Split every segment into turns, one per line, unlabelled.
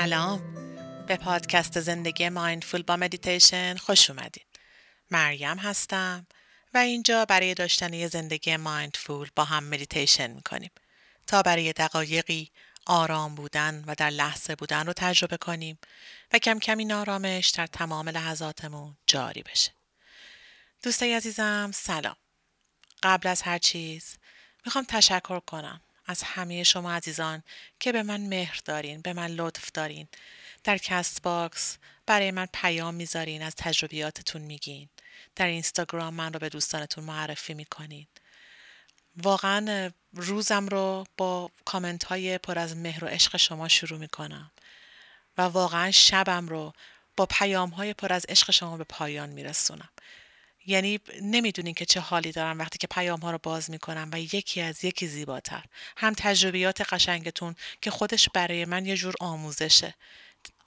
سلام. به پادکست زندگی mindful با مدیتیشن خوش اومدین. مریم هستم و اینجا برای داشتن یه زندگی mindful با هم مدیتیشن می‌کنیم. تا برای دقایقی آرام بودن و در لحظه بودن رو تجربه کنیم و کم کم این آرامش در تمام لحظاتمون جاری بشه. دوستای عزیزم سلام. قبل از هر چیز می‌خوام تشکر کنم از همه شما عزیزان که به من مهر دارین به من لطف دارین. در Castbox برای من پیام می‌ذارین از تجربیاتتون میگین. در اینستاگرام من رو به دوستانتون معرفی می‌کنین. واقعا روزم رو با کامنت های پر از مهر و عشق شما شروع می‌کنم. و واقعا شبم رو با پیام های پر از عشق شما به پایان میرسونم. یعنی نمی‌دونین که چه حالی دارم وقتی که پیام ها رو باز می‌کنم و یکی از یکی زیباتر. هم تجربیات قشنگتون که خودش برای من یه جور آموزشه.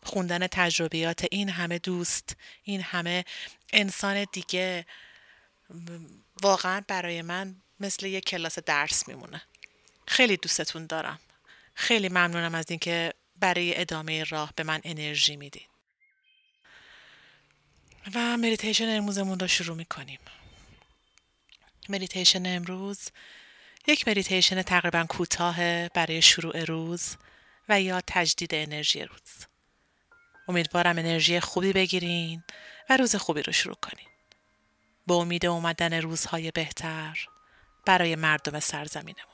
خوندن تجربیات این همه دوست این همه انسان دیگه واقعا برای من مثل یه کلاس درس میمونه. خیلی دوستتون دارم. خیلی ممنونم از اینکه برای ادامه راه به من انرژی میدین. و مدیتیشن امروزمون رو شروع می‌کنیم. مدیتیشن امروز یک مدیتیشن تقریبا کوتاه برای شروع روز و یا تجدید انرژی روز. امیدوارم انرژی خوبی بگیرین و روز خوبی رو شروع کنین. با امید اومدن روزهای بهتر برای مردم سرزمینمون.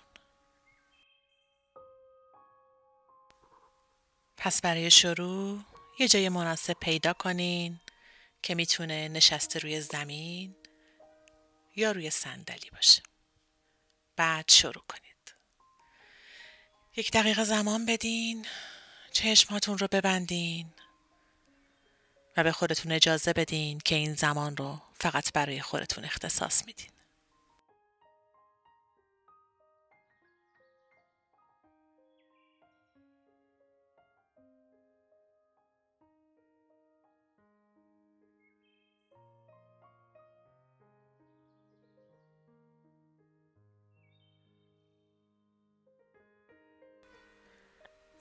پس برای شروع یه جای مناسب پیدا کنین. که می‌تونه نشسته روی زمین یا روی صندلی باشه. بعد شروع کنید. یک دقیقه زمان بدین چشماتون رو ببندین و به خودتون اجازه بدین که این زمان رو فقط برای خودتون اختصاص میدین.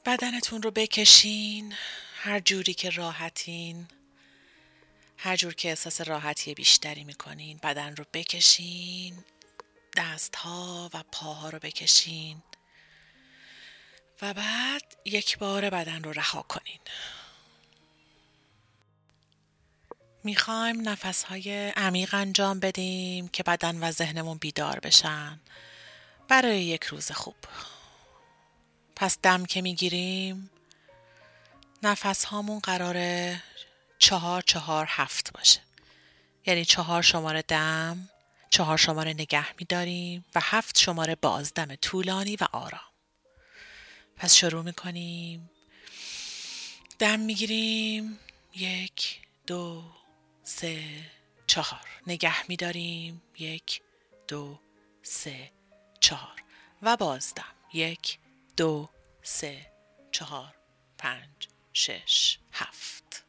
بدنتون رو بکشین. هر جوری که راحتین. هر جور که احساس راحتی بیشتری می‌کنین. بدن رو بکشین. دست ها و پاها رو بکشین. و بعد یک بار بدن رو رها کنین. می‌خوایم نفس های عمیق انجام بدیم که بدن و ذهنمون بیدار بشن. برای یک روز خوب. پس دم که می‌گیریم نفس هامون قراره چهار چهار هفت باشه. یعنی چهار شماره دم چهار شماره نگه میداریم و هفت شماره بازدم طولانی و آرام. پس شروع می‌کنیم. دم می‌گیریم. یک دو سه چهار. نگه میداریم. یک دو سه چهار. و بازدم. یک دو سه چهار پنج شش هفت.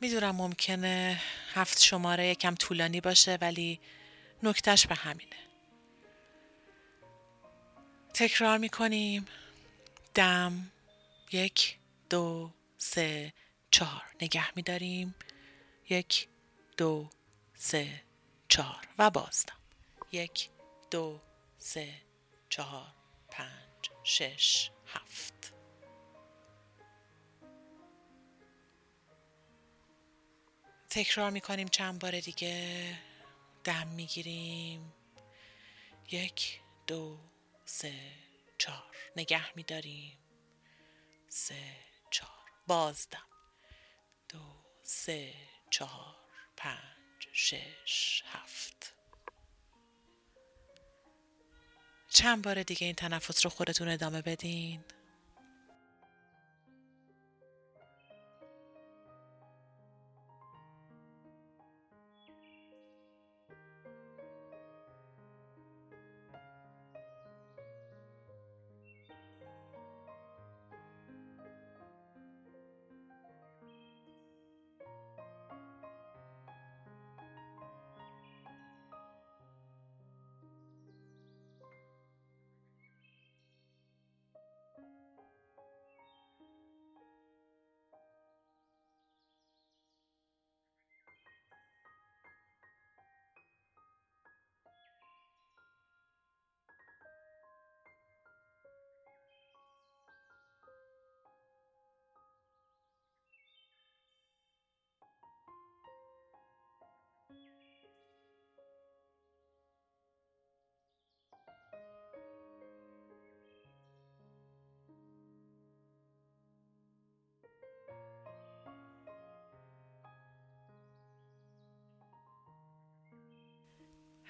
می‌دونم ممکنه هفت شماره یکم طولانی باشه ولی نکتش به همینه. تکرار می‌کنیم. دم یک دو سه چهار. نگه میداریم. یک دو سه چهار. و بازدم یک دو سه چهار پنج شش هفت. تکرار می‌کنیم چند بار دیگه. دم می‌گیریم. یک دو سه چهار. نگه میداریم. سه چهار. بازدم. دو سه چهار پنج شش هفت. چند بار دیگه این تنفس رو خودتون ادامه بدین.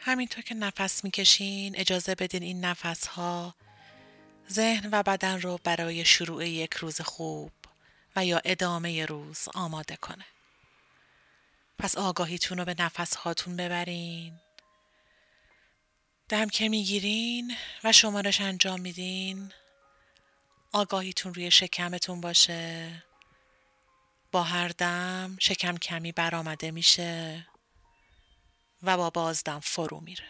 همینطور که نفس می‌کشین اجازه بدین این نفس ها ذهن و بدن رو برای شروع یک روز خوب و یا ادامه روز آماده کنه. پس آگاهیتون رو به نفس هاتون ببرین. دم که می‌گیرین و شمارش انجام میدین آگاهیتون روی شکمتون باشه با هر دم شکم کمی برآمده میشه و با بازدم فرو میره.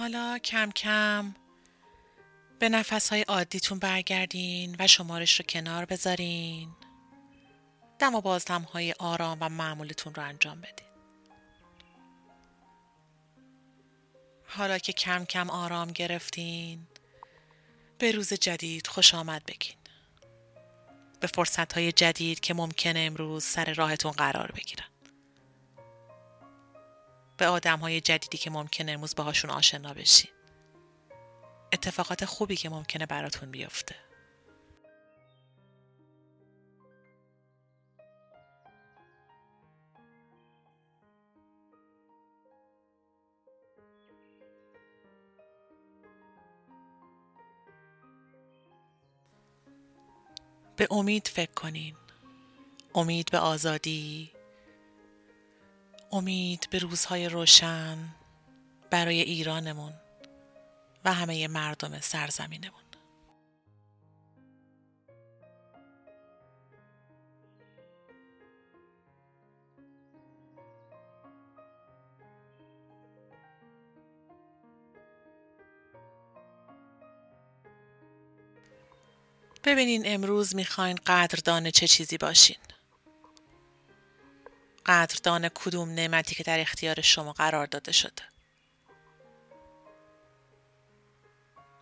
حالا کم کم به نفس های عادیتون برگردین و شمارش رو کنار بذارین. دم و بازدم های آرام و معمولتون رو انجام بدین. حالا که کم کم آرام گرفتین به روز جدید خوش آمد بگین. به فرصت های جدید که ممکنه امروز سر راهتون قرار بگیرن. به آدم های جدیدی که ممکنه امروز باهاشون آشنا بشین اتفاقات خوبی که ممکنه براتون بیفته. به امید فکر کنین. امید به آزادی. امید به روزهای روشن برای ایرانمون و همه مردم سرزمینمون. ببینین امروز می‌خواین قدردان چه چیزی باشین. قدردان کدوم نعمتی که در اختیار شما قرار داده شده.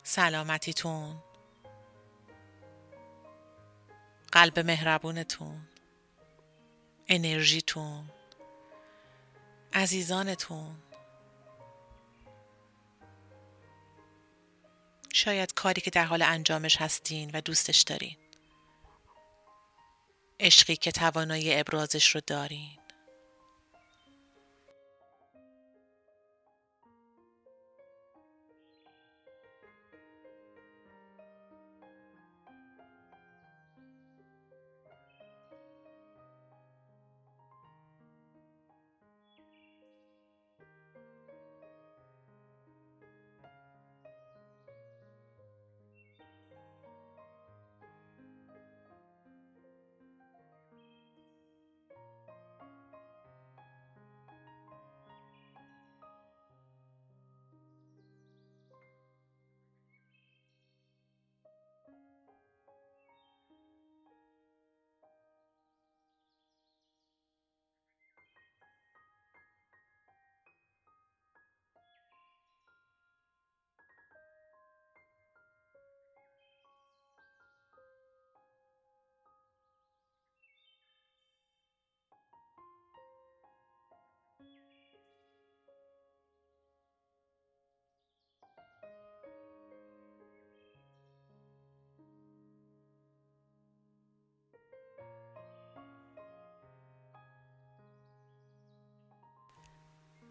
سلامتیتون. قلب مهربونتون. انرژیتون. عزیزانتون. شاید کاری که در حال انجامش هستین و دوستش دارین. عشقی که توانایی ابرازش رو دارین.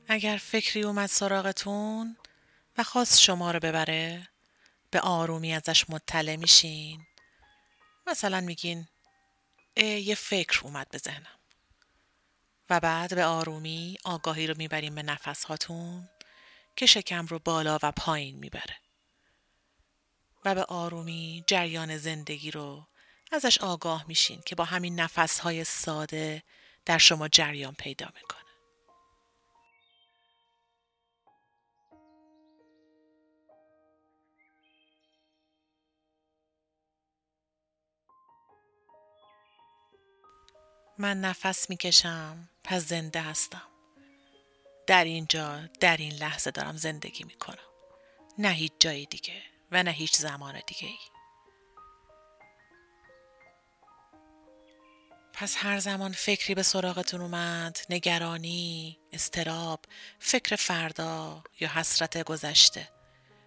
اگر فکری اومد سراغتون و خواست شما رو ببره به آرومی ازش مطلع میشین. مثلا میگین یه فکر اومد به ذهنم. و بعد به آرومی آگاهی رو می‌بریم به نفس هاتون که شکم رو بالا و پایین می‌بره. و به آرومی جریان زندگی رو ازش آگاه میشین که با همین نفس های ساده در شما جریان پیدا می‌کنه. من نفس می‌کشم پس زنده هستم. در اینجا در این لحظه دارم زندگی می‌کنم. نه هیچ جای دیگه و نه هیچ زمان دیگه ای پس هر زمان فکری به سراغتون اومد نگرانی، استراب، فکر فردا یا حسرت گذشته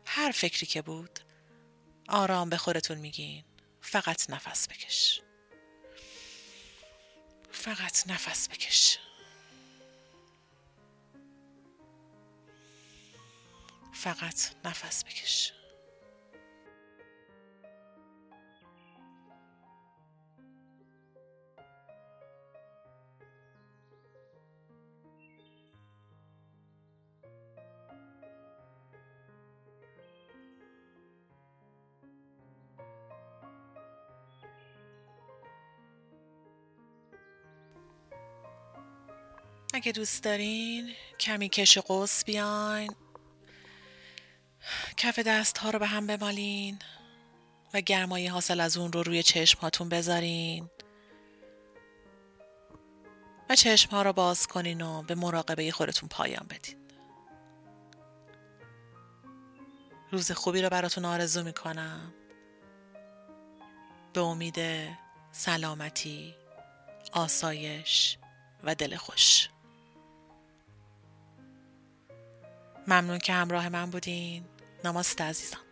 هر فکری که بود آرام به خودتون میگین فقط نفس بکش. فقط نفس بکش. فقط نفس بکش. اگه دوست دارین کمی کش قوس بیاین. کف دست ها رو به هم بمالین و گرمایی حاصل از اون رو روی چشم هاتون بذارین. و چشم ها رو باز کنین و به مراقبه خودتون پایان بدین. روز خوبی رو براتون آرزو می‌کنم. به امید سلامتی آسایش و دل خوش ممنون که همراه من بودین. نماست عزیزان